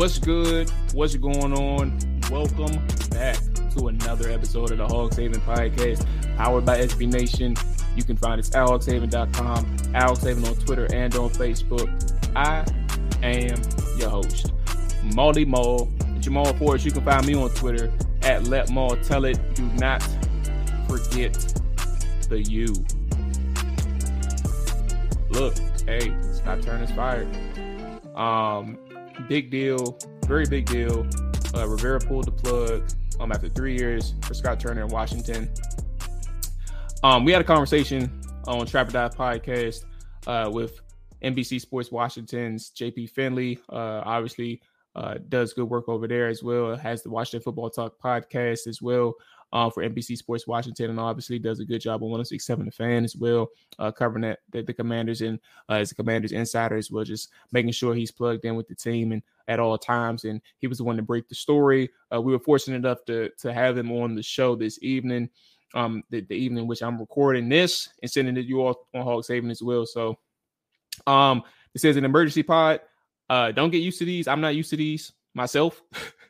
What's good? What's going on? Welcome back to another episode of the Hogs Haven Podcast, powered by SB Nation. You can find us at hogshaven.com, Alex Haven on Twitter and on Facebook. I am your host, Molly Mall. Jamual Forrest. You can find me on Twitter at Let Mall Tell It. Do not forget the U. Look, hey, Scott Turner's fired. Um, big deal, very big deal. Uh, Rivera pulled the plug um, after three years for Scott Turner in Washington. Um, we had a conversation on Trap or Dive podcast uh, with NBC Sports Washington's JP Finlay. Uh, obviously, uh, does good work over there as well. Has the Washington Football Talk podcast as well uh, for NBC Sports Washington, and obviously does a good job on 1067 The Fan as well, uh, covering that the, the Commanders and uh, as a Commanders insider as well, just making sure he's plugged in with the team and at all times. And he was the one to break the story. Uh, we were fortunate enough to to have him on the show this evening, um, the, the evening which I'm recording this and sending it to you all on Hogs Haven as well. So, um, this is an emergency pod. Uh, don't get used to these. I'm not used to these myself.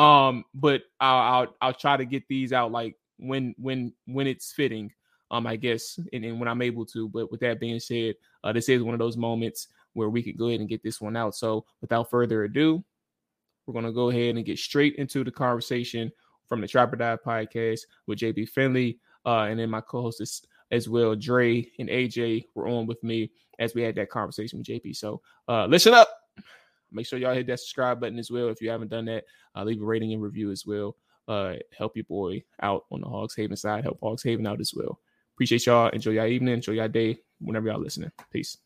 um, but I'll, I'll I'll try to get these out like when when when it's fitting. Um, I guess, and, and when I'm able to. But with that being said, uh, this is one of those moments where we could go ahead and get this one out. So without further ado, we're gonna go ahead and get straight into the conversation from the Trap or Dive podcast with JP Finlay, uh, and then my co-hosts as well, Dre and AJ were on with me as we had that conversation with JP. So uh, listen up. Make sure y'all hit that subscribe button as well if you haven't done that. Uh, leave a rating and review as well. Uh, help your boy out on the Hogs Haven side. Help Hogs Haven out as well. Appreciate y'all. Enjoy y'all evening. Enjoy y'all day. Whenever y'all listening. Peace.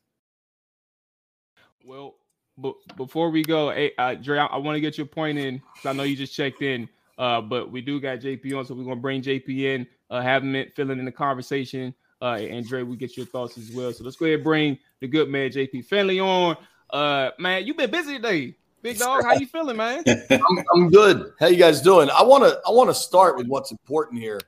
Well, but before we go, hey, uh, Dre, I, I want to get your point in because I know you just checked in. Uh, but we do got JP on, so we're gonna bring JP in, uh, have him filling in the conversation. Uh, and Dre, we get your thoughts as well. So let's go ahead and bring the good man JP Finlay on. Uh, man, you've been busy today, big dog. How you feeling, man? I'm, I'm good. How you guys doing? I want to I want to start with what's important here.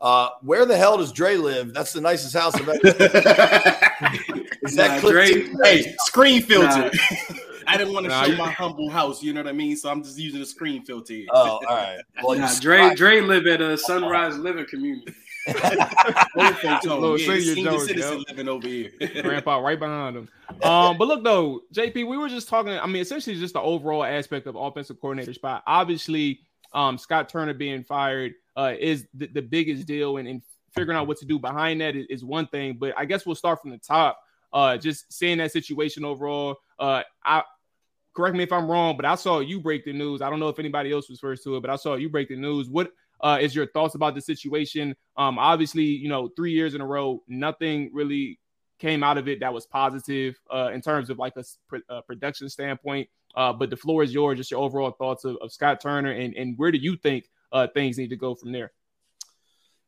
Uh, where the hell does Dre live? That's the nicest house I've ever. Is that nah, Dre? Hey, screen filter. Nah. I didn't want to nah, show my humble house. You know what I mean? So I'm just using a screen filter. Here. Oh, all right. Well, nah, Dre, Dre live at a Sunrise Living Community. Old folks home. Yeah, senior Joe, citizen yep. living over here. Grandpa right behind him. Um, but look though, JP, we were just talking. I mean, essentially just the overall aspect of offensive coordinator spot. Obviously, um, Scott Turner being fired uh, is the, the biggest deal, and, and figuring out what to do behind that is, is one thing. But I guess we'll start from the top. Uh, just seeing that situation overall. Uh, I correct me if I'm wrong, but I saw you break the news. I don't know if anybody else was first to it, but I saw you break the news. What uh, is your thoughts about the situation? Um, obviously, you know, three years in a row, nothing really came out of it that was positive uh, in terms of like a, a production standpoint. Uh, but the floor is yours. Just your overall thoughts of, of Scott Turner and, and where do you think uh, things need to go from there?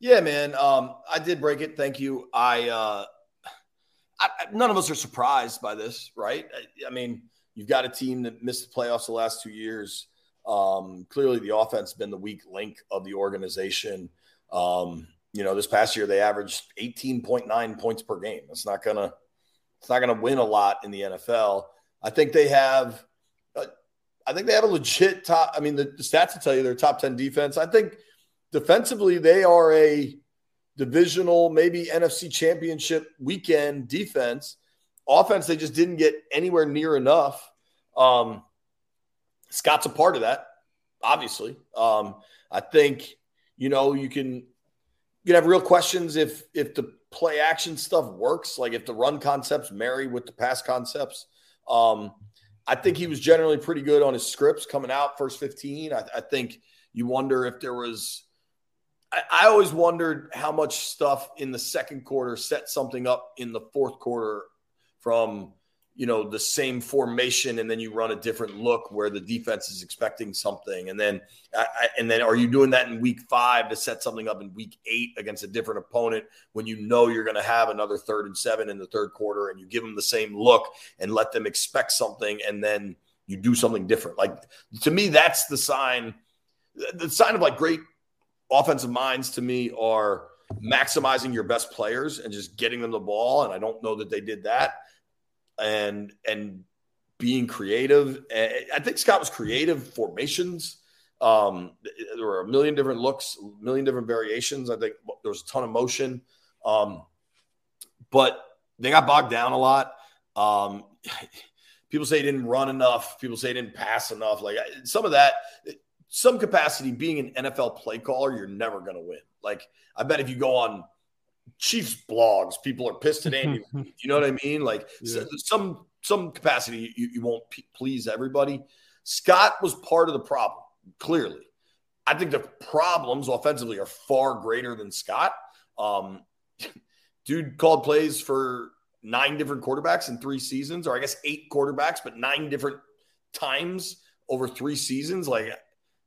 Yeah, man. Um, I did break it. Thank you. I, uh, I, none of us are surprised by this, right? I, I mean, you've got a team that missed the playoffs the last two years. Um, clearly, the offense been the weak link of the organization. Um, you know, this past year they averaged 18.9 points per game. It's not gonna, it's not gonna win a lot in the NFL. I think they have, uh, I think they have a legit top. I mean, the, the stats will tell you they're top 10 defense. I think defensively they are a divisional, maybe NFC Championship weekend defense. offense, they just didn't get anywhere near enough. Um, Scott's a part of that, obviously. Um, I think you know you can you can have real questions if if the play action stuff works, like if the run concepts marry with the pass concepts. Um, I think he was generally pretty good on his scripts coming out first 15. I, I think you wonder if there was I, I always wondered how much stuff in the second quarter set something up in the fourth quarter from you know the same formation and then you run a different look where the defense is expecting something. And then I, and then are you doing that in week five to set something up in week eight against a different opponent when you know you're going to have another third and seven in the third quarter and you give them the same look and let them expect something and then you do something different? Like to me that's the sign the sign of like great offensive minds to me are maximizing your best players and just getting them the ball and i don't know that they did that and and being creative. I think Scott was creative formations. Um, there were a million different looks, a million different variations. I think there was a ton of motion, um, but they got bogged down a lot. Um, people say he didn't run enough. People say he didn't pass enough. Like some of that, some capacity. Being an NFL play caller, you're never going to win. Like I bet if you go on Chiefs blogs. People are pissed at Andy. you know what I mean? Like yeah. some some capacity, you, you won't p- please everybody. Scott was part of the problem. Clearly, I think the problems offensively are far greater than Scott. Um, dude called plays for nine different quarterbacks in three seasons, or I guess eight quarterbacks, but nine different times over three seasons. Like,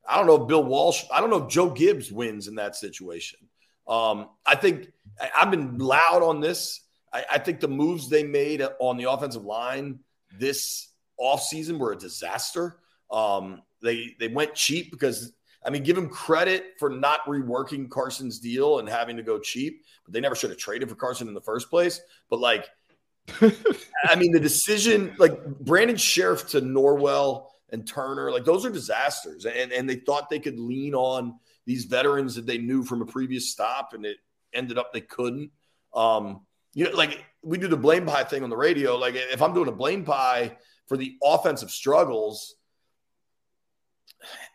I don't know if Bill Walsh, I don't know if Joe Gibbs wins in that situation. Um, I think I, have been loud on this. I, I, think the moves they made on the offensive line this offseason were a disaster. Um, they they went cheap because I mean, give them credit for not reworking Carson's deal and having to go cheap, but they never should have traded for Carson in the first place. But like, I mean, the decision, like Brandon Scherff to Norwell and Turner, like those are disasters. And and they thought they could lean on these veterans that they knew from a previous stop, and it ended up they couldn't. Um, you know, like we do the blame pie thing on the radio. Like if I'm doing a blame pie for the offensive struggles,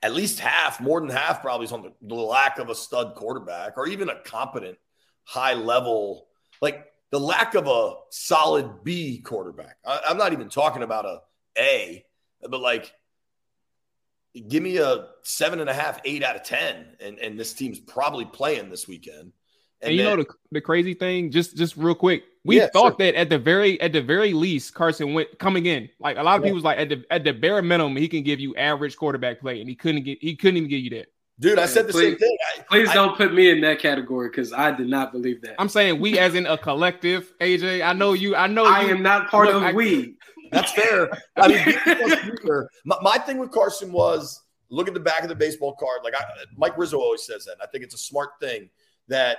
at least half, more than half, probably is on the, lack of a stud quarterback or even a competent high level, like the lack of a solid B quarterback. I, I'm not even talking about a A, but like give me a seven and a half, eight out of ten, and and this team's probably playing this weekend. And, and you then, know the, the crazy thing, just just real quick, we yeah, thought sure. that at the very at the very least, Carson went coming in. Like a lot of yeah. people was like at the at the bare minimum, he can give you average quarterback play, and he couldn't get he couldn't even give you that. Dude, I said the please, same thing. I, please I, don't put me in that category because I did not believe that. I'm saying we as in a collective, AJ. I know you. I know I you, am not part look, of we. That's fair. I mean, my, my, thing with Carson was look at the back of the baseball card. Like I, Mike Rizzo always says that. I think it's a smart thing that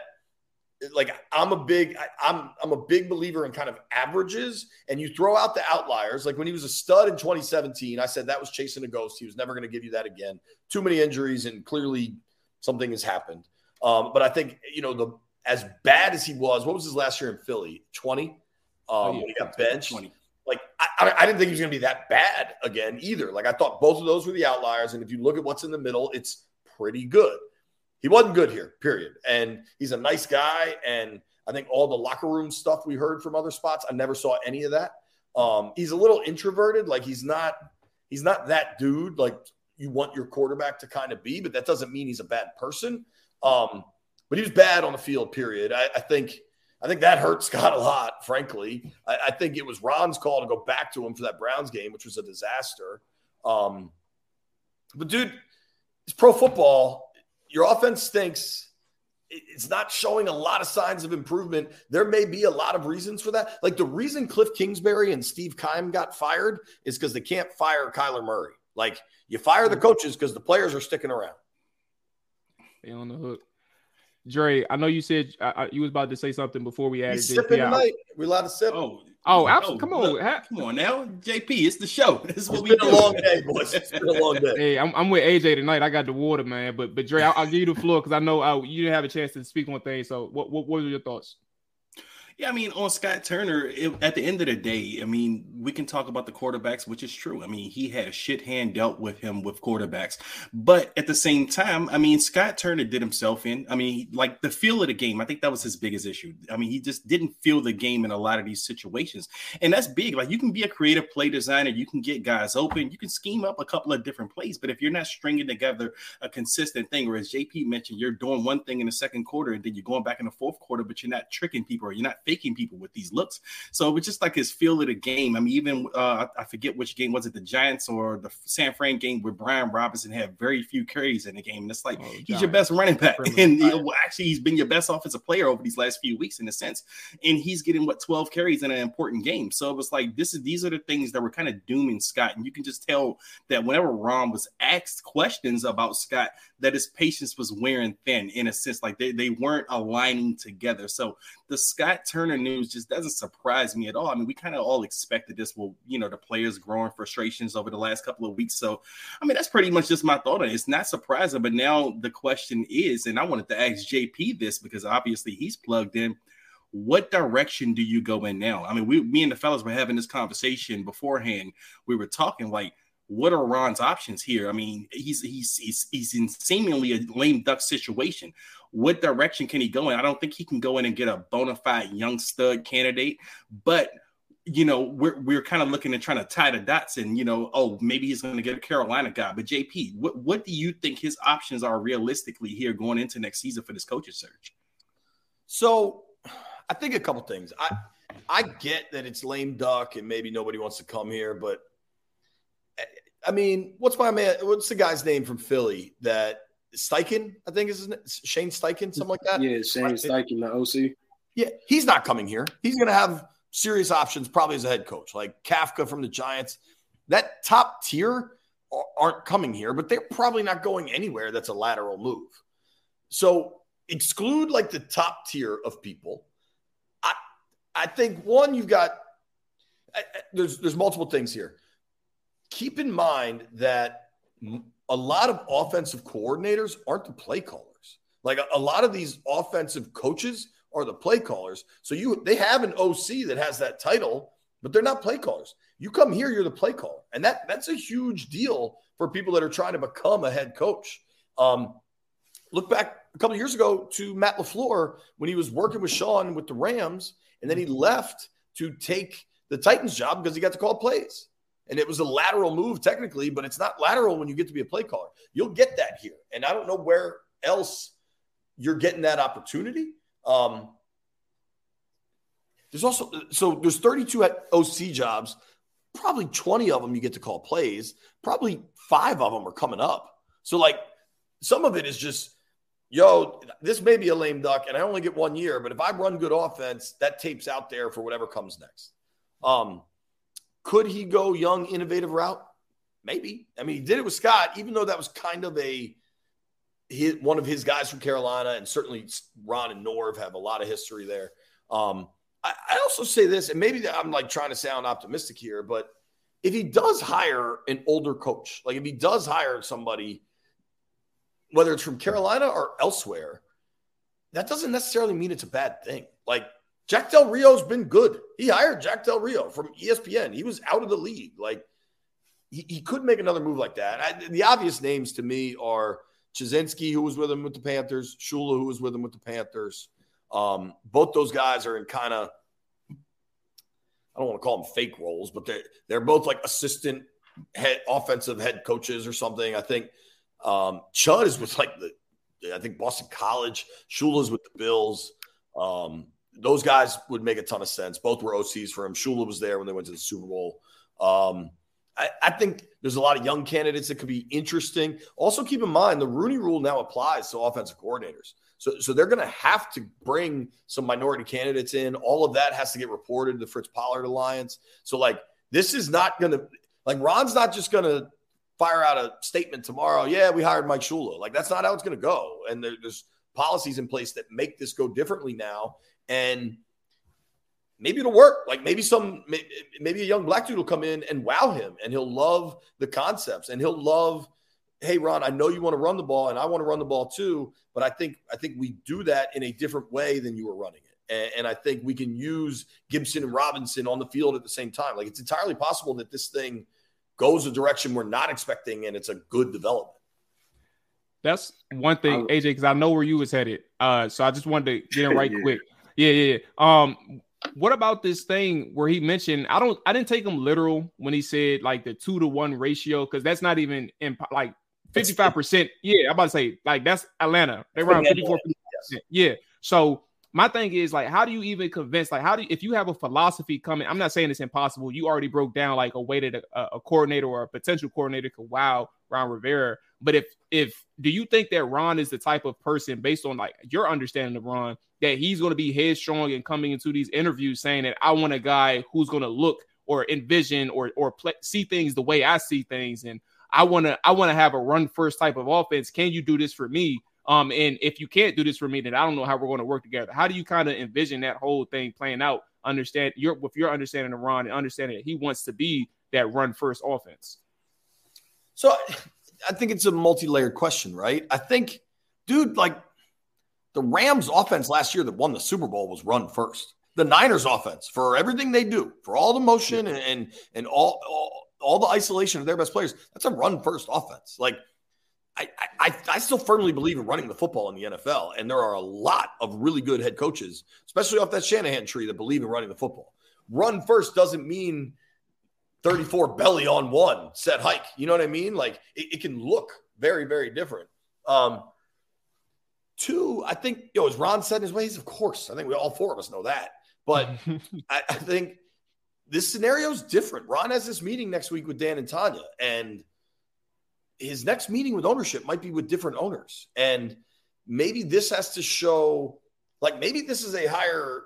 like I'm a big I, I'm I'm a big believer in kind of averages and you throw out the outliers. Like when he was a stud in 2017, I said that was chasing a ghost. He was never going to give you that again. Too many injuries and clearly something has happened. Um, but I think you know the as bad as he was, what was his last year in Philly? 20. Um, oh, yeah. when he got benched. 20 like I, I didn't think he was going to be that bad again either. Like I thought both of those were the outliers, and if you look at what's in the middle, it's pretty good. He wasn't good here, period. And he's a nice guy, and I think all the locker room stuff we heard from other spots, I never saw any of that. Um, he's a little introverted, like he's not he's not that dude like you want your quarterback to kind of be, but that doesn't mean he's a bad person. Um, but he was bad on the field, period. I, I think I think that hurt Scott a lot, frankly. I, I, think it was Ron's call to go back to him for that Browns game, which was a disaster. Um, but, dude, it's pro football. Your offense stinks. It's not showing a lot of signs of improvement. There may be a lot of reasons for that. Like the reason Cliff Kingsbury and Steve Keim got fired is because they can't fire Kyler Murray. Like you fire the coaches because the players are sticking around. They on the hook. Dre, I know you said uh, you was about to say something before we added He's this. Sipping tonight. We allowed to sip. Oh, oh, absolutely. Come on, look, come on now, JP. It's the show. This is what it's we been do. a long day, boys. It's been a long day. Hey, I'm, I'm with AJ tonight. I got the water, man. But but Dre, I'll, I'll give you the floor because I know uh, you didn't have a chance to speak on things. So what, what what are your thoughts? Yeah, I mean, on Scott Turner, it, at the end of the day, I mean, we can talk about the quarterbacks, which is true. I mean, he had a shit hand dealt with him with quarterbacks. But at the same time, I mean, Scott Turner did himself in. I mean, like the feel of the game, I think that was his biggest issue. I mean, he just didn't feel the game in a lot of these situations. And that's big. Like, you can be a creative play designer, you can get guys open, you can scheme up a couple of different plays. But if you're not stringing together a consistent thing, or as JP mentioned, you're doing one thing in the second quarter and then you're going back in the fourth quarter, but you're not tricking people or you're not faking people with these looks. So it was just like his feel of the game. I mean, even uh, I forget which game was it, the Giants or the San Fran game where Brian Robinson had very few carries in the game. And it's like oh, he's your best running back, and you know, actually he's been your best offensive player over these last few weeks in a sense. And he's getting what 12 carries in an important game. So it was like this is these are the things that were kind of dooming Scott, and you can just tell that whenever Ron was asked questions about Scott, that his patience was wearing thin in a sense, like they, they weren't aligning together. So the Scott Turner news just doesn't surprise me at all. I mean, we kind of all expected this will, you know, the players growing frustrations over the last couple of weeks. So, I mean, that's pretty much just my thought on it. It's not surprising, but now the question is, and I wanted to ask JP this because obviously he's plugged in. What direction do you go in now? I mean, we, me and the fellas were having this conversation beforehand. We were talking like, what are Ron's options here? I mean, he's he's he's, he's in seemingly a lame duck situation. What direction can he go in? I don't think he can go in and get a bona fide young stud candidate, but you know, we're we're kind of looking and trying to tie the dots and you know, oh, maybe he's going to get a Carolina guy. But JP, what what do you think his options are realistically here going into next season for this coaching search? So, I think a couple things. I I get that it's lame duck and maybe nobody wants to come here, but I mean, what's my man? What's the guy's name from Philly that Steichen? I think is his name, Shane Steichen, something like that. Yeah, Shane Steichen, the OC. Yeah, he's not coming here. He's going to have serious options probably as a head coach, like Kafka from the Giants. That top tier aren't coming here, but they're probably not going anywhere that's a lateral move. So exclude like the top tier of people. I I think one you've got I, I, there's there's multiple things here keep in mind that a lot of offensive coordinators aren't the play callers. Like a, a, lot of these offensive coaches are the play callers. So you they have an OC that has that title, but they're not play callers. You come here, you're the play caller, and that that's a huge deal for people that are trying to become a head coach. Um, look back a couple years ago to Matt LaFleur when he was working with Sean with the Rams, and then he left to take the Titans job because he got to call plays. And it was a lateral move technically, but it's not lateral when you get to be a play caller. You'll get that here. And I don't know where else you're getting that opportunity. Um, there's also so there's 32 OC jobs. Probably 20 of them you get to call plays. Probably five of them are coming up. So like some of it is just, yo, this may be a lame duck, and I only get one year, but if I run good offense, that tape's out there for whatever comes next. Um, could he go young, innovative route? Maybe. I mean, he did it with Scott, even though that was kind of a his, one of his guys from Carolina, and certainly Ron and Norv have a lot of history there. Um, I, I also say this, and maybe I'm like trying to sound optimistic here, but if he does hire an older coach, like if he does hire somebody, whether it's from Carolina or elsewhere, that doesn't necessarily mean it's a bad thing. Like Jack Del Rio's been good. He hired Jack Del Rio from ESPN. He was out of the league. Like he, he could make another move like that. I, the obvious names to me are Chudzinski, who was with him with the Panthers, Shula, who was with him with the Panthers. Um, both those guys are in kind of I don't want to call them fake roles, but they're they're both like assistant head offensive head coaches or something. I think um, Chud is with like the I think Boston College. Shula's with the Bills. Um, those guys would make a ton of sense. Both were OCs for him. Shula was there when they went to the Super Bowl. Um, I, I, think there's a lot of young candidates that could be interesting. Also, keep in mind the Rooney Rule now applies to offensive coordinators. So, so they're going to have to bring some minority candidates in. All of that has to get reported to the Fritz Pollard Alliance. So, like, this is not going to like Ron's not just going to fire out a statement tomorrow. Yeah, we hired Mike Shula. Like, that's not how it's going to go. And there, there's policies in place that make this go differently now and maybe it'll work. Like maybe some, maybe a young black dude will come in and wow him, and he'll love the concepts, and he'll love. Hey Ron, I know you want to run the ball, and I want to run the ball too, but I think I think we do that in a different way than you were running it. And, and I think we can use Gibson and Robinson on the field at the same time. Like it's entirely possible that this thing goes a direction we're not expecting, and it's a good development. That's one thing, AJ, because I know where you was headed. Uh, so I just wanted to get in right yeah. quick. Yeah, yeah. Um, what about this thing where he mentioned? I don't. I didn't take him literal when he said like the two to one ratio because that's not even in like fifty five percent. Yeah, I'm about to say like that's Atlanta. They around 54 percent. Yeah. So my thing is like, how do you even convince? Like, how do you, if you have a philosophy coming? I'm not saying it's impossible. You already broke down like a way that a, a coordinator or a potential coordinator could wow Ron Rivera. But if if do you think that Ron is the type of person based on like your understanding of Ron that he's going to be headstrong and coming into these interviews saying that I want a guy who's going to look or envision or or play, see things the way I see things and I want to I want to have a run first type of offense. Can you do this for me? Um, and if you can't do this for me, then I don't know how we're going to work together. How do you kind of envision that whole thing playing out? Understand your with your understanding of Ron and understanding that he wants to be that run first offense. So I think it's a multi-layered question, right? I think, dude, like the Rams offense last year that won the Super Bowl was run first. The Niners offense for everything they do, for all the motion and and, and all, all all the isolation of their best players, that's a run first offense. Like I, I, I still firmly believe in running the football in the NFL, and there are a lot of really good head coaches, especially off that Shanahan tree, that believe in running the football. Run first doesn't mean 34 belly on one set hike. You know what I mean? Like it, it can look very, very different. Um, two, I think, you know, as Ron said in his ways, of course, I think we all four of us know that. But I, I think this scenario is different. Ron has this meeting next week with Dan and Tanya, and – his next meeting with ownership might be with different owners. And maybe this has to show, like, maybe this is a higher,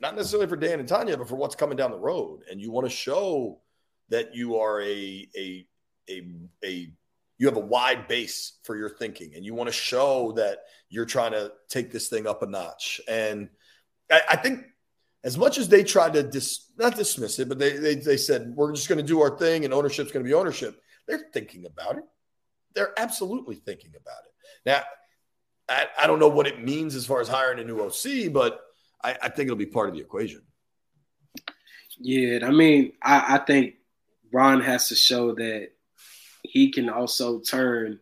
not necessarily for Dan and Tanya, but for what's coming down the road. And you want to show that you are a, a, a, a, you have a wide base for your thinking and you want to show that you're trying to take this thing up a notch. And I, I think as much as they tried to dis, not dismiss it, but they, they, they said, we're just going to do our thing and ownership's going to be ownership. They're thinking about it they're absolutely thinking about it. Now, I, I don't know what it means as far as hiring a new OC, but I, I think it'll be part of the equation. Yeah, I mean, I, I think Ron has to show that he can also turn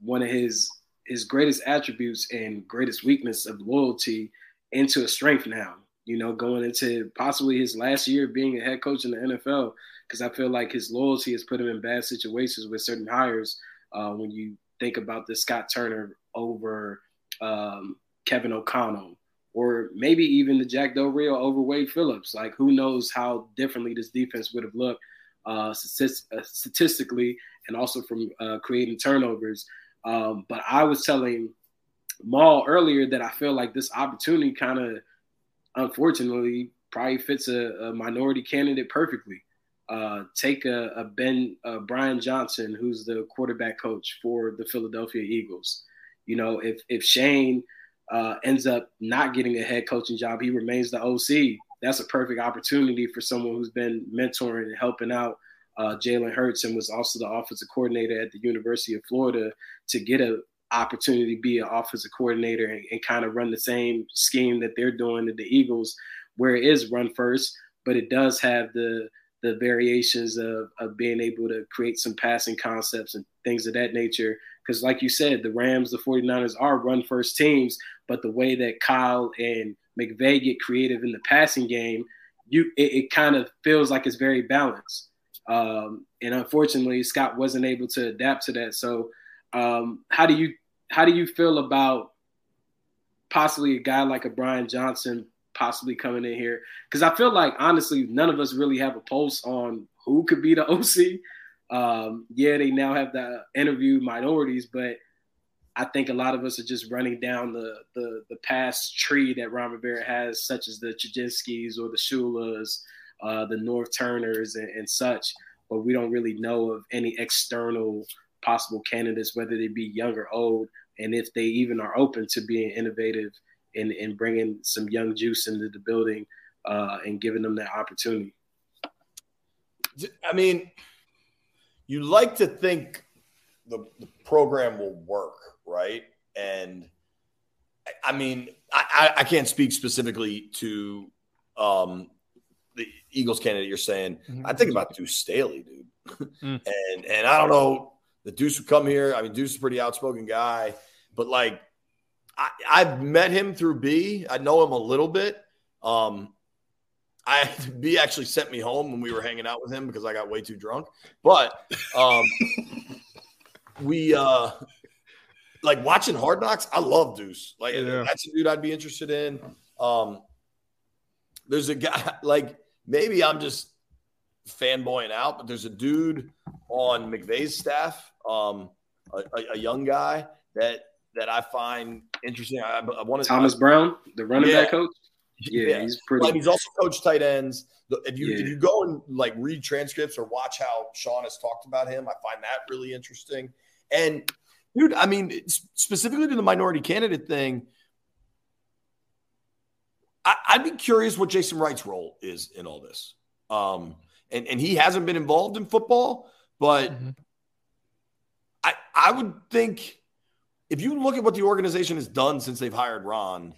one of his his greatest attributes and greatest weakness of loyalty into a strength now. You know, going into possibly his last year being a head coach in the NFL, because I feel like his loyalty has put him in bad situations with certain hires uh, when you think about the Scott Turner over um, Kevin O'Connell, or maybe even the Jack Del Rio over Wade Phillips. Like, who knows how differently this defense would have looked uh, uh statistically and also from uh, creating turnovers. Um, but I was telling Maul earlier that I feel like this opportunity kind of, unfortunately, probably fits a, a minority candidate perfectly uh, take a, a Ben uh, Brian Johnson, who's the quarterback coach for the Philadelphia Eagles. You know, if if Shane uh, ends up not getting a head coaching job, he remains the OC. That's a perfect opportunity for someone who's been mentoring and helping out uh, Jalen Hurts and was also the offensive coordinator at the University of Florida to get an opportunity to be an offensive coordinator and, and kind of run the same scheme that they're doing at the Eagles, where it is run first, but it does have the the variations of, of being able to create some passing concepts and things of that nature. Because, like you said, the Rams, the 49ers are run first teams, but the way that Kyle and McVay get creative in the passing game, you it, it kind of feels like it's very balanced. Um, and unfortunately, Scott wasn't able to adapt to that. So, um, how do you how do you feel about possibly a guy like a Brian Johnson possibly coming in here because I feel like honestly none of us really have a pulse on who could be the OC. Um, yeah, they now have the interview minorities, but I think a lot of us are just running down the the, the past tree that Ron Rivera has, such as the Chudzinskis or the Shulas, uh, the Norv Turners, and, and such. But we don't really know of any external possible candidates, whether they be young or old, and if they even are open to being innovative and, and bringing some young juice into the building uh, and giving them that opportunity. I mean, you like to think the, the program will work, right? And I mean, I, I can't speak specifically to um, the Eagles candidate you're saying. Mm-hmm. I think about Deuce Staley, dude. Mm. and and I don't know the Deuce would come here. I mean, Deuce is a pretty outspoken guy, but like I, I've met him through B. I know him a little bit. Um, I B actually sent me home when we were hanging out with him because I got way too drunk. But um, we uh, like watching Hard Knocks. I love Deuce. Like yeah. that's a dude I'd be interested in. Um, there's a guy like maybe I'm just fanboying out, but there's a dude on McVay's staff, um, a, a, young guy that that I find interesting. I, I want to Thomas Brown, the running yeah. back coach. Yeah, yeah, he's pretty. he's also coached tight ends. If you yeah. if you go and like read transcripts or watch how Sean has talked about him, I find that really interesting. And dude, I mean, specifically to the minority candidate thing, I, would be curious what Jason Wright's role is in all this. Um, and and he hasn't been involved in football, but mm-hmm. I I would think if you look at what the organization has done since they've hired Ron,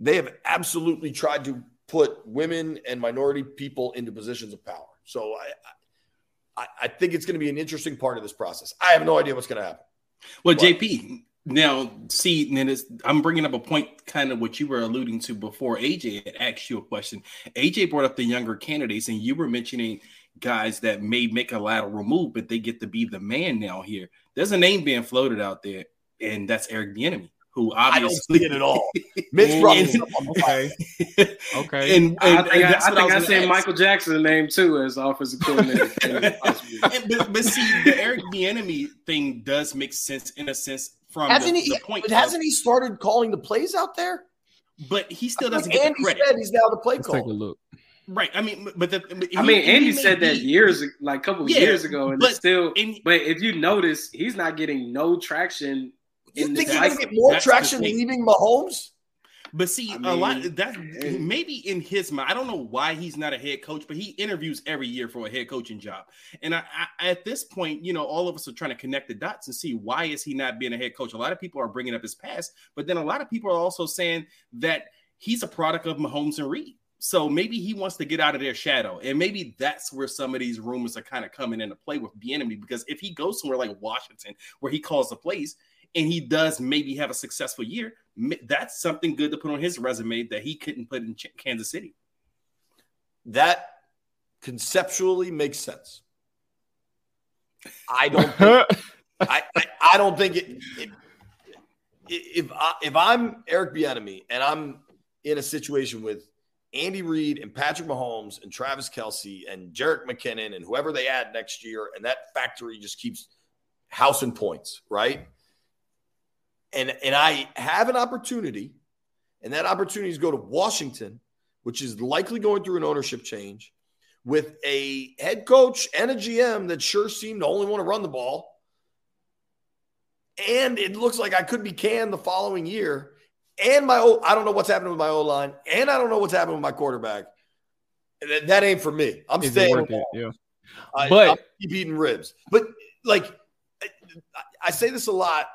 they have absolutely tried to put women and minority people into positions of power. So I, I, I think it's going to be an interesting part of this process. I have no idea what's going to happen. Well, but, JP, now see, then I'm bringing up a point, kind of what you were alluding to before. AJ had asked you a question. AJ brought up the younger candidates, and you were mentioning guys that may make a lateral move, but they get to be the man now. Here, there's a name being floated out there, and that's Eric Bieniemy who obviously I don't see it at all. Mitch Robinson. okay. Okay. And, and, I think, I, I, think I, I said Michael Jackson's name too as offensive coordinator. but, but, see, the Eric Bieniemy thing does make sense in a sense from hasn't the, he, the point. But hasn't he started calling the plays out there? But he still doesn't get Andy the credit. Said he's now the play Let's caller. Take a look. Right. I mean, but the, I mean, Andy said be, that years, like a couple yeah, years ago, and but, still. And, but if you notice, he's not getting no traction you think he's gonna get more traction leaving Mahomes? But see, I mean, a lot that eh. maybe in his mind, I don't know why he's not a head coach, but he interviews every year for a head coaching job. And I, I, at this point, you know, all of us are trying to connect the dots and see why is he not being a head coach. A lot of people are bringing up his past, but then a lot of people are also saying that he's a product of Mahomes and Reed. So maybe he wants to get out of their shadow, and maybe that's where some of these rumors are kind of coming into play with Bieniemy. Because if he goes somewhere like Washington, where he calls the plays, and he does maybe have a successful year, that's something good to put on his resume that he couldn't put in Kansas City. That conceptually makes sense. I don't. Think, I, I, I don't think it. it if I, if I'm Eric Bieniemy and I'm in a situation with Andy Reid and Patrick Mahomes and Travis Kelce and Jerick McKinnon and whoever they add next year, and that factory just keeps housing points, right? And and I have an opportunity, and that opportunity is go to Washington, which is likely going through an ownership change, with a head coach and a GM that sure seem to only want to run the ball. And it looks like I could be canned the following year. And my o, I don't know what's happening with my O line, and I don't know what's happening with my quarterback. That, that ain't for me. I'm is staying. Yeah. I, but I'll keep eating ribs. But like I, I say this a lot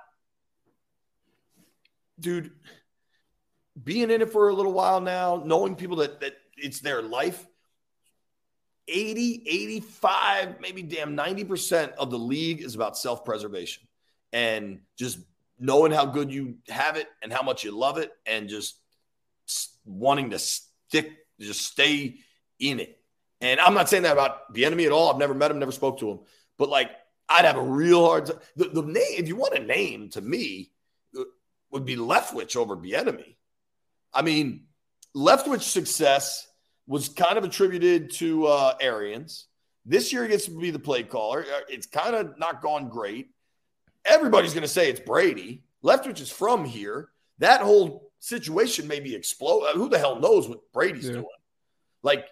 dude, being in it for a little while now, knowing people that that it's their life. 80, 85, maybe damn 90% of the league is about self preservation and just knowing how good you have it and how much you love it and just wanting to stick, just stay in it. And I'm not saying that about Bieniemy at all. I've never met him, never spoke to him, but like I'd have a real hard time. The, the name, if you want a name to me, uh, would be Leftwich over Bieniemy. I mean, Leftwich's success was kind of attributed to uh, Arians. This year he gets to be the play caller. Uh, it's kind of not gone great. Everybody's going to say it's Brady. Leftwich is from here. That whole situation may be explode. Uh, who the hell knows what Brady's yeah. doing? Like,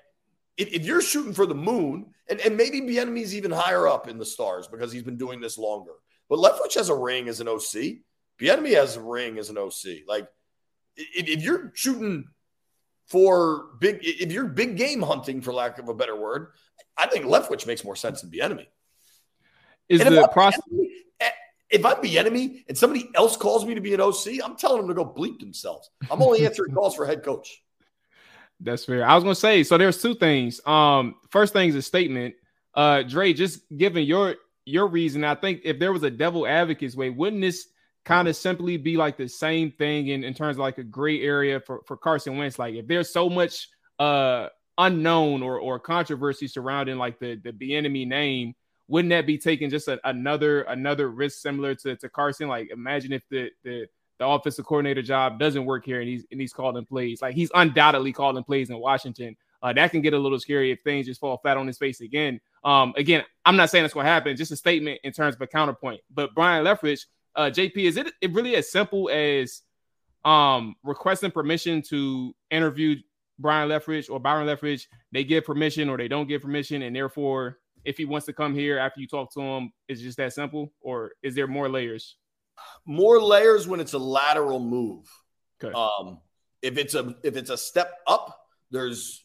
if, if, you're shooting for the moon, and, and maybe Bieniemy's even higher up in the stars because he's been doing this longer. But Leftwich has a ring as an OC. Bieniemy has a ring as an OC. Like, if, if you're shooting for big, if you're big game hunting, for lack of a better word, I think Leftwich makes more sense than Bieniemy. Is and the process? Eh, if I'm Bieniemy and somebody else calls me to be an OC, I'm telling them to go bleep themselves. I'm only answering calls for head coach. That's fair. I was gonna say so. There's two things. Um, first thing is a statement. Uh, Dre, just given your your reason. I think if there was a devil advocate's way, wouldn't this kind of simply be like the same thing in, in terms of like a gray area for, for Carson Wentz? Like if there's so much uh unknown or or controversy surrounding like the the Bieniemy name, wouldn't that be taking just a, another another risk similar to, to Carson? Like imagine if the the the offensive coordinator job doesn't work here and he's and he's calling plays. Like he's undoubtedly calling plays in Washington. Uh, that can get a little scary if things just fall flat on his face again. Um, again, I'm not saying that's going to happen. Just a statement in terms of a counterpoint. But Brian Leftwich, uh, JP, is it, it really as simple as um, requesting permission to interview Brian Leftwich or Byron Leftwich? They give permission or they don't give permission, and therefore, if he wants to come here after you talk to him, it's just that simple, or is there more layers? more layers when it's a lateral move. Okay. Um, if it's a if it's a step up, there's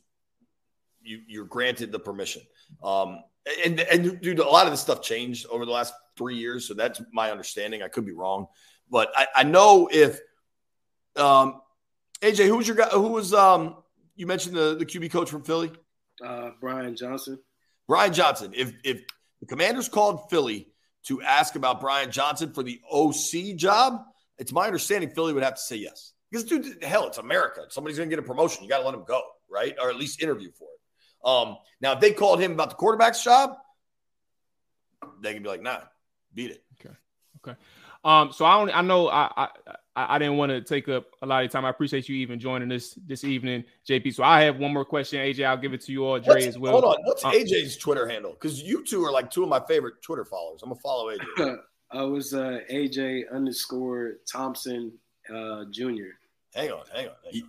you you're granted the permission. Um, and and dude, a lot of this stuff changed over the last three years, so that's my understanding. I could be wrong, but I, I know if um, AJ, who was your guy? Who was um? You mentioned the the QB coach from Philly, Uh, Brian Johnson. Brian Johnson. If if the Commanders called Philly to ask about Brian Johnson for the OC job, it's my understanding Philly would have to say yes. Because, dude, hell, it's America. Somebody's going to get a promotion. You got to let him go, right? Or at least interview for it. Um, now, if they called him about the quarterback's job, they can be like, nah, beat it. Okay. Okay. Um, so I don't, I know I, I I didn't want to take up a lot of time. I appreciate you even joining us this evening, JP. So I have one more question, AJ. I'll give it to you all, Dre, What's- as well. Hold on. What's Uh, AJ's Twitter handle? Because you two are like two of my favorite Twitter followers. I'm going to follow AJ. I was uh, AJ underscore Thompson uh, Jr. hang on. Hang on. Hang on.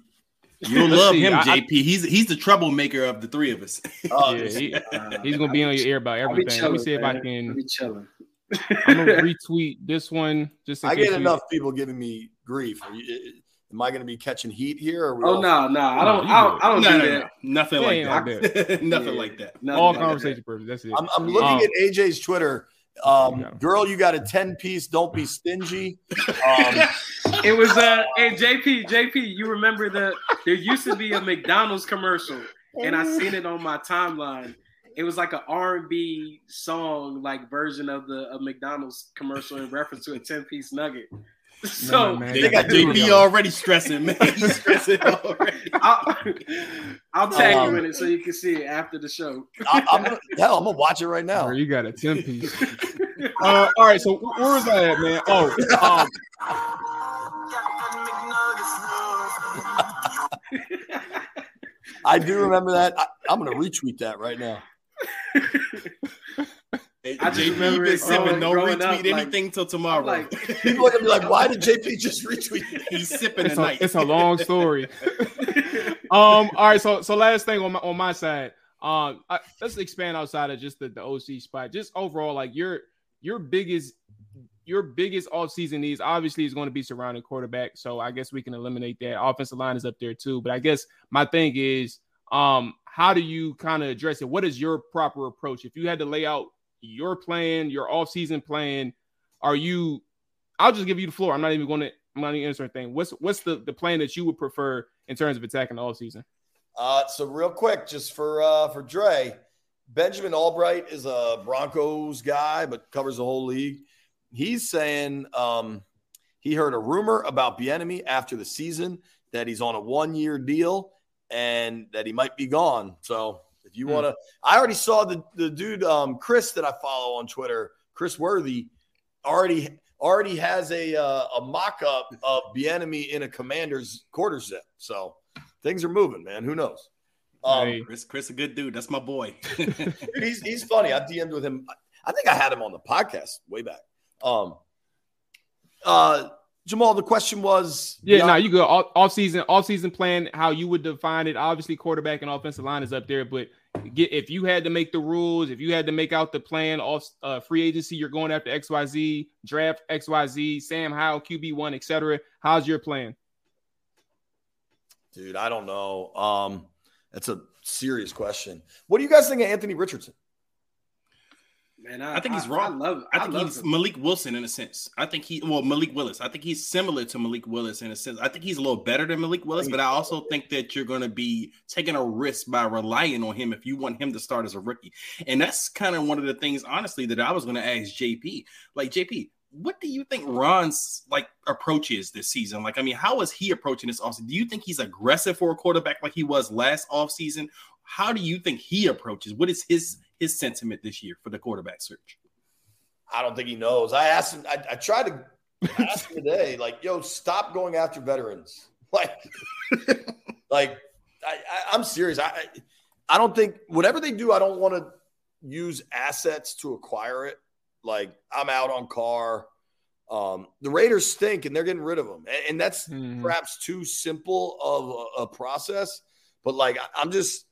You'll Let's love see, him, I- I- JP. he's he's the troublemaker of the three of us. Oh, Yeah, he- Uh, he's gonna be on your ear about I'll be everything. Let me see if I man. I'll can. Be chilling. I'm gonna retweet this one just I case get you- enough people giving me grief. Are you- am I going to be catching heat here? Or oh all- no, no, I don't. you I don't, I don't no, do no, that. no, nothing Yeah, like that. nothing Yeah. like that. Nothing all like that. conversation purpose. That's it. I'm, I'm looking Um, at AJ's Twitter. Um, Yeah. Girl, you got a 10 piece. Don't be stingy. Um, It was uh, hey JP, JP. You remember the there used to be a McDonald's commercial, and I seen it on my timeline. It was like an R and B song, like version of the of McDonald's commercial in reference to a ten piece nugget. So man, They got There you JP already stressing, man. He's stressing already. I'll, I'll tag Um, you in it so you can see it after the show. I, I'm gonna, hell, I'm gonna watch it right now. Bro, you got a 10 piece. uh, all right, so wh- where was I at, man? Oh, um, I do remember that. I, I'm gonna retweet that right now. Hey, I just JP remember been sipping. growing- No growing retweet up, like- anything till tomorrow. like- People are gonna be like, "Why did JP just retweet?" He's sipping it's, a, it's a long story. um, all right, so so last thing on my on my side, um, I, let's expand outside of just the, the OC spot. Just overall, like your your biggest your biggest offseason needs obviously is going to be surrounding quarterback. So I guess we can eliminate that. Offensive line is up there too. But I guess my thing is, um, how do you kind of address it? What is your proper approach? If you had to lay out your plan, your offseason plan, are you I'll just give you the floor. I'm not even going to I'm not even answering anything. What's what's the, the plan that you would prefer in terms of attacking the offseason? Uh, so real quick, just for uh, for Dre, Benjamin Albright is a Broncos guy, but covers the whole league. He's saying um, he heard a rumor about Bieniemy after the season that he's on a one year deal and that he might be gone. So if you Hmm. want to, I already saw the the dude um, Chris that I follow on Twitter, Chris Worthy, already already has a uh, a mock up of Bieniemy in a Commander's quarter zip. So things are moving, man. Who knows? Um, Hey. Chris, Chris, a good dude. That's my boy. dude, he's he's funny. I DM'd with him. I think I had him on the podcast way back. Um, uh, Jamual, the question was, Yeah, beyond- no, you go off, off season, off season plan, how you would define it. Obviously, quarterback and offensive line is up there, but get if you had to make the rules, if you had to make out the plan off uh, free agency, you're going after XYZ, draft XYZ, Sam Howell, QB1, etc. How's your plan? dude. I don't know. Um, that's a serious question. What do you guys think of Anthony Richardson? Man, I, I think he's wrong. I love. I think love he's him. Malik Wilson in a sense. I think he well Malik Willis. I think he's similar to Malik Willis in a sense. I think he's a little better than Malik Willis, but I also think that you're going to be taking a risk by relying on him if you want him to start as a rookie. And that's kind of one of the things, honestly, that I was going to ask JP. Like JP, what do you think Ron's like approach is this season? Like, I mean, how is he approaching this offseason? Do you think he's aggressive for a quarterback like he was last offseason? How do you think he approaches? What is his his sentiment this year for the quarterback search? I don't think he knows. I asked him. I, I tried to ask him today, like, "Yo, stop going after veterans." Like, like I, I, I'm serious. I, I- don't think whatever they do, I don't want to use assets to acquire it. Like, I'm out on Carr. Um, the Raiders stink, and they're getting rid of them, and, and that's Mhm. perhaps too simple of a, a process. But like, I- I'm just.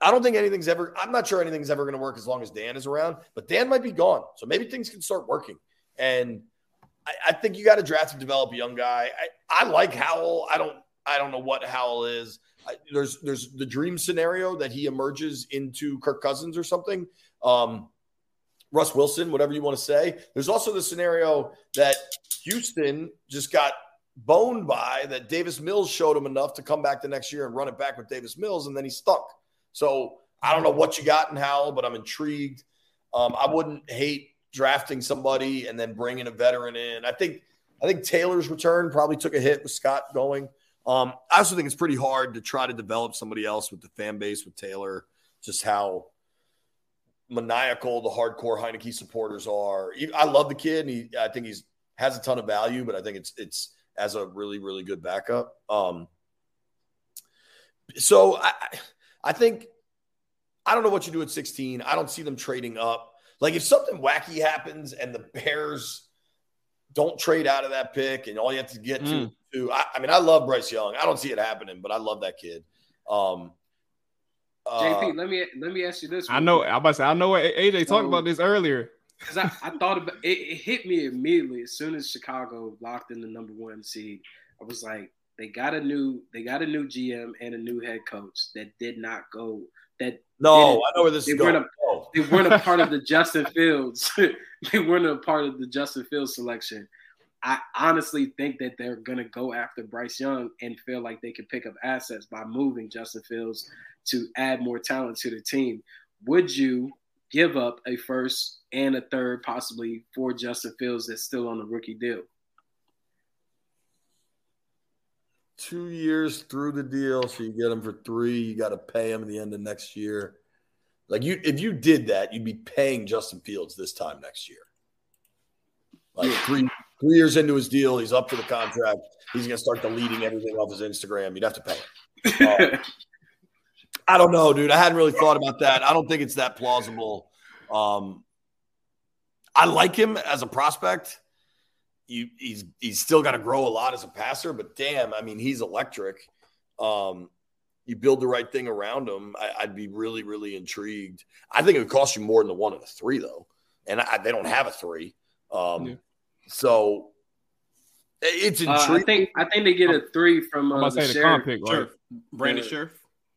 I don't think anything's ever. I'm not sure anything's ever going to work as long as Dan is around. But Dan might be gone, so maybe things can start working. And I, I think you got to draft and develop a young guy. I, I like Howell. I don't. I don't know what Howell is. I, there's there's the dream scenario that he emerges into Kirk Cousins or something. Um, Russ Wilson, whatever you want to say. There's also the scenario that Houston just got boned by that Davis Mills showed him enough to come back the next year and run it back with Davis Mills, and then he stunk. So I don't know what you got in Howell, but I'm intrigued. Um, I wouldn't hate drafting somebody and then bringing a veteran in. I think I think Taylor's return probably took a hit with Scott going. Um, I also think it's pretty hard to try to develop somebody else with the fan base with Taylor, just how maniacal the hardcore Heinicke supporters are. I love the kid, and he, I think he's has a ton of value, but I think it's it's as a really really good backup. Um, so I I think I don't know what you do at 16. I don't see them trading up. Like if something wacky happens and the Bears don't trade out of that pick, and all you have to get to, Mm. to I, I mean, I love Bryce Young. I don't see it happening, but I love that kid. Um, uh, JP, let me let me ask you this. I know. I'm about to say. I know what AJ talked So- about this earlier. because I, I thought about it, it hit me immediately as soon as Chicago locked in the number one seed. I was like, they got a new they got a new GM and a new head coach that did not go that no, I know where this they is going. weren't Oh. they weren't a part of the Justin Fields. they weren't a part of the Justin Fields selection. I honestly think that they're gonna go after Bryce Young and feel like they can pick up assets by moving Justin Fields to add more talent to the team. Would you give up a first and a third, possibly for Justin Fields that's still on the rookie deal? Two years through the deal, so you get him for three. You got to pay him at the end of next year. Like you, if you did that, you'd be paying Justin Fields this time next year. Like three three years into his deal, he's up for the contract. He's going to start deleting everything off his Instagram. You'd have to pay him. Uh, I don't know, dude. I hadn't really thought about that. I don't think it's that plausible. Um, I like him as a prospect. You, he's he's still got to grow a lot as a passer, but damn, I mean, he's electric. Um, you build the right thing around him. I, would be really, really intrigued. I think it would cost you more than the one of the three, though, and I, they don't have a three. Um, Yeah. So it's Uh, I intriguing. think I think they get a three from I'm uh, the the comp pick, right? Sure. Brandon Yeah. Scherff.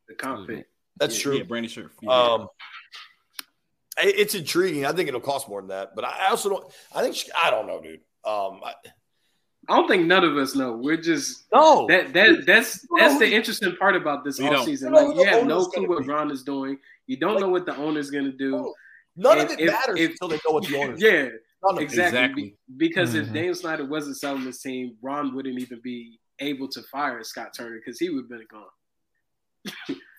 the comp pick. That's Yeah, true. Yeah, Brandon Scherff. Yeah. Um, it's intriguing. I think it'll cost more than that, but I also don't. I think I don't know, dude. Um, I, I don't think none of us know. We're just no, that that that's that's the interesting part about this We don't. offseason. We don't know Like you have no clue what. Ron is doing. You don't Like- know what the owner's gonna do. none of it if- matters if- until they know what the owners. Yeah, None of exactly. Exactly. Because if Mhm. Daniel Snyder wasn't selling this team, Ron wouldn't even be able to fire Scott Turner because he would have been gone.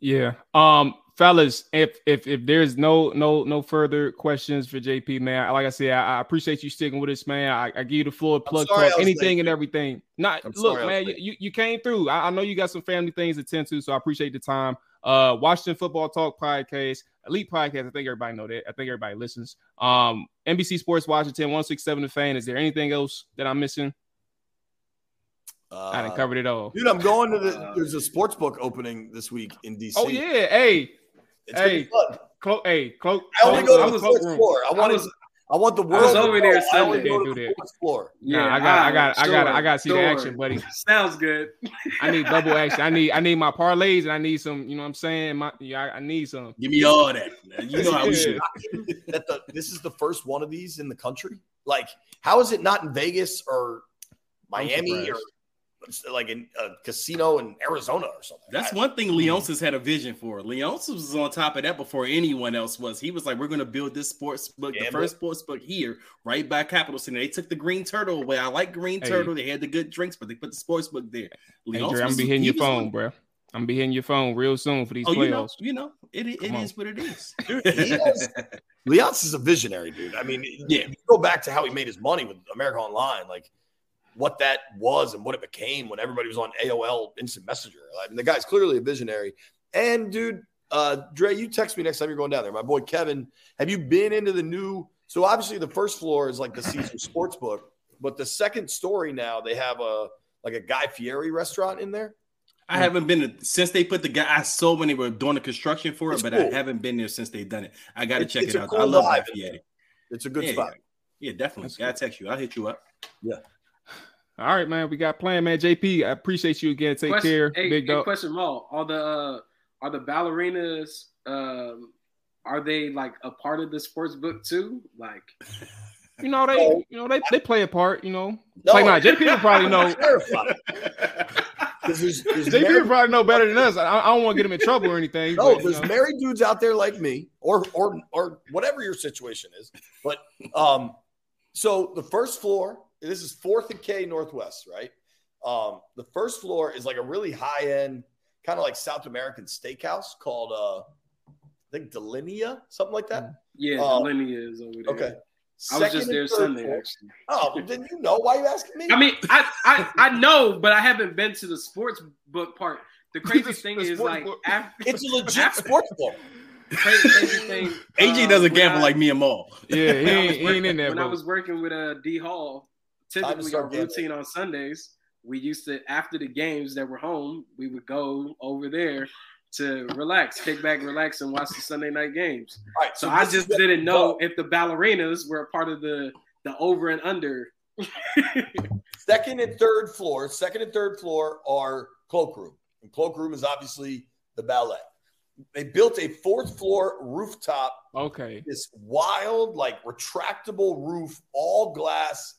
Yeah. Um, fellas, if if if there's no no no further questions for JP, man, like I said, I, I appreciate you sticking with us, man. I, I give you the floor, plug sorry talk, anything late. and everything. Not I'm look, man, you, you you came through. I, I know you got some family things to tend to, so I appreciate the time. Uh, Washington Football Talk podcast, Elite Podcast. I think everybody know that. I think everybody listens. Um, NBC Sports Washington, one six seven. The fan. Is there anything else that I'm missing? I done Uh, covered it all. Dude, I'm going to the. Uh, There's a sports book opening this week in DC. Oh yeah, hey, it's gonna be hey. fun. clo- hey, clo- I only clo- go to the was- fourth floor. I I wanted. I want the I world. was over there I only Sunday. go to Can't do the that. fourth floor. Nah, I got, I got, I got, I got to see the action, buddy. Sounds good. I need double action. I need, I need my parlays, and I need some. You know what I'm saying? My, yeah, I, I need some. Give me all that. You know how we should. that the this is the first one of these in the country. Like, how is it not in Vegas or Miami or like in a casino in Arizona or something? That's one thing hmm. Leonsis had a vision for. Leonsis was on top of that before anyone else was. He was like, "We're going to build this sports book, the Gamble. first sports book here, right by Capital Center." They took the Green Turtle away. I like Green Hey. Turtle. They had the good drinks, but they put the sports book there. Hey, Leonsis Dre, I'm was- be hitting your was on- phone, bro. I'm be hitting your phone real soon for these Oh, you know, playoffs. you know, it, it Come on. is what it is. Dude, he is- Leonsis is a visionary, dude. I mean, Yeah. you go back to how he made his money with America Online, like what that was and what it became when everybody was on AOL Instant Messenger. I mean, the guy's clearly a visionary. And dude, uh, Dre, you text me next time you're going down there. My boy Kevin, have you been into the new? So obviously, the first floor is like the Caesar Sportsbook, but the second story now they have a like a Guy Fieri restaurant in there. I haven't been since they put the guy. I saw when they were doing the construction for it, It's but cool. I haven't been there since they've done it. I got to check it out. cool I love vibe that. in Yeah, there. It's a good yeah, spot. yeah, definitely. That's I'll text you. I'll hit you up. All right, man. We got plan, man. JP, I appreciate you again. Take question, care, hey, big hey, dog. question, Mo. Are the uh, are the ballerinas um, are they like a part of the sports book too? Like, You know they, No. you know they, they play a part. You know, No. like not JP will probably know. Terrified. 'Cause there's, there's JP married- will probably know better than us. I, I don't want to get him in trouble or anything. No, but, there's know. married dudes out there like me, or or or whatever your situation is. But um, so the first floor, this is Fourth and K Northwest, right? Um, the first floor is like a really high end, kind of like South American steakhouse called uh, I think Delinea, something like that. yeah, the linear is over there. Okay. I was just there third Sunday floor- actually. Oh, well, then you know why you asking me? I mean, I, I I know, but I haven't been to the sports book part. The crazy The- thing the is like after it's a legit sports book. crazy, crazy thing. AJ uh, doesn't gamble I- like me and Maul. Yeah, he when I was ain't, he ain't working- in there, When I was working with uh, D Hall, Time to typically start our routine on Sundays, we used to after the games that were home, we would go over there to relax, kick back, relax, and watch the Sunday night games. All right, So I just didn't know if the ballerinas were a part of the the over and under. Second and third floor, second and third floor are cloakroom. And cloakroom is obviously the ballet. They built a fourth floor rooftop, Okay. this wild, like retractable roof, all glass,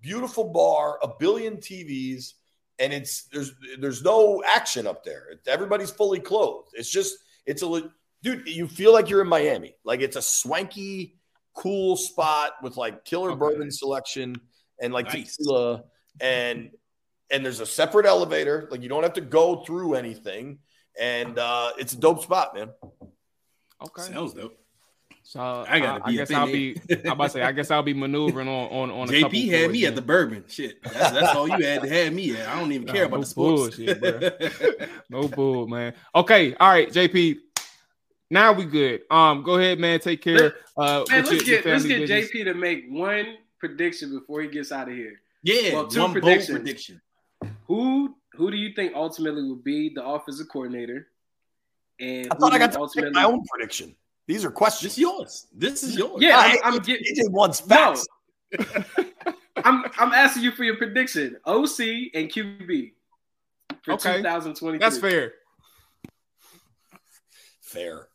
beautiful bar, a billion TVs, and it's there's there's no action up there. Everybody's fully clothed. It's just it's a dude. You feel like you're in Miami. Like it's a swanky, cool spot with like killer Okay. bourbon selection and like Nice. tequila and and there's a separate elevator. Like you don't have to go through anything. And uh, it's a dope spot, man. Okay. Sounds dope. So I gotta I, I guess I'll be. I'm about to say. I guess I'll be maneuvering on on on. A JP had floors me then. at the bourbon. Shit, that's, that's all you had to have me at. I don't even Nah, care about no the sports. bullshit, No bull, man. Okay, all right, JP. Now we good. Um, go ahead, man. Take care. Uh, Man, let's your- your get let's get business. JP to make one prediction before he gets out of here. yeah, Well, two one bold predictions. prediction. Who who do you think ultimately will be the offensive coordinator? And I thought who I got to you make ultimately my own prediction. These are questions. This is yours. This is yours. Yeah, I- I'm, I'm getting AJ wants no. facts. I'm I'm asking you for your prediction. OC and QB for Okay. 2023. That's fair. Fair.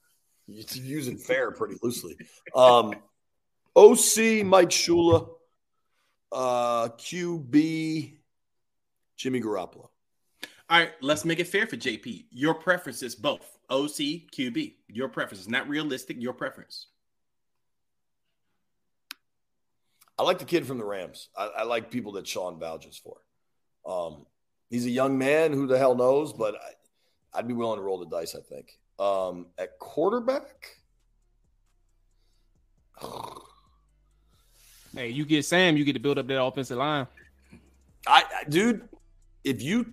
You're using fair pretty loosely. Um, OC Mike Shula, uh, QB Jimmy Garoppolo. All right, let's make it fair for JP. Your preference is both OC, QB. Your preference is not realistic. Your preference. I like the kid from the Rams. I, I like people that Sean vouches for. Um, he's a young man. Who the hell knows? But I, I'd be willing to roll the dice. I think um, at quarterback. Hey, you get Sam, you get to build up that offensive line. I, I dude, if you,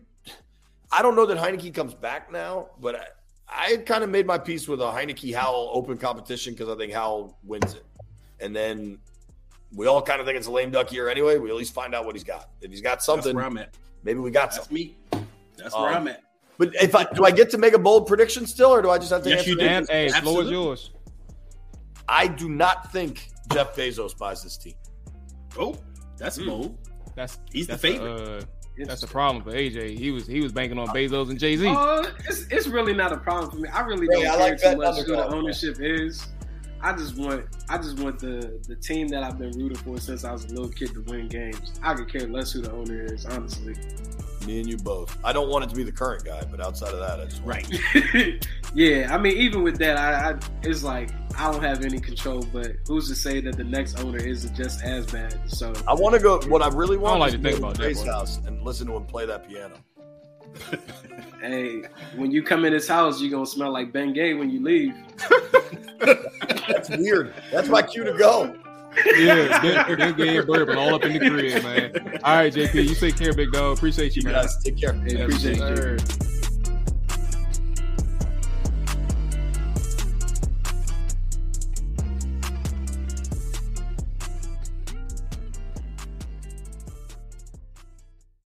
I don't know that Heinicke comes back now, but I, I kind of made my peace with a Heinicke Howell open competition because I think Howell wins it, and then we all kind of think it's a lame duck year anyway. We at least find out what he's got. If he's got That's something, where I'm at. maybe we got That's something. me. That's where Um, I'm at. But if I do, I get to make a bold prediction still, or do I just have to Yes, answer? you the- do. And hey, floor is yours. I do not think Jeff Bezos buys this team. Oh, that's Mm. bold. That's He's the that's favorite. uh, that's the problem for AJ. He was he was banking on Bezos and Jay Z. Uh, it's, it's really not a problem for me. I really don't I care like too much who the ownership is. I just want I just want the the team that I've been rooting for since I was a little kid to win games. I could care less who the owner is, honestly. Me and you both. I don't want it to be the current guy, but outside of that, I just want Right. yeah, I mean, even with that, I, I it's like I don't have any control. But who's to say that the next owner isn't just as bad? So I want to go. What I really want like is to go think to about that, house and listen to him play that piano. Hey, when you come in his house, you're gonna smell like Ben Gay when you leave. That's weird. That's my cue to go. yeah, big, big game bourbon all up in the crib, man. All right, JP, you take care, big dog. Appreciate you, You man. guys take care. Hey, appreciate you. sir.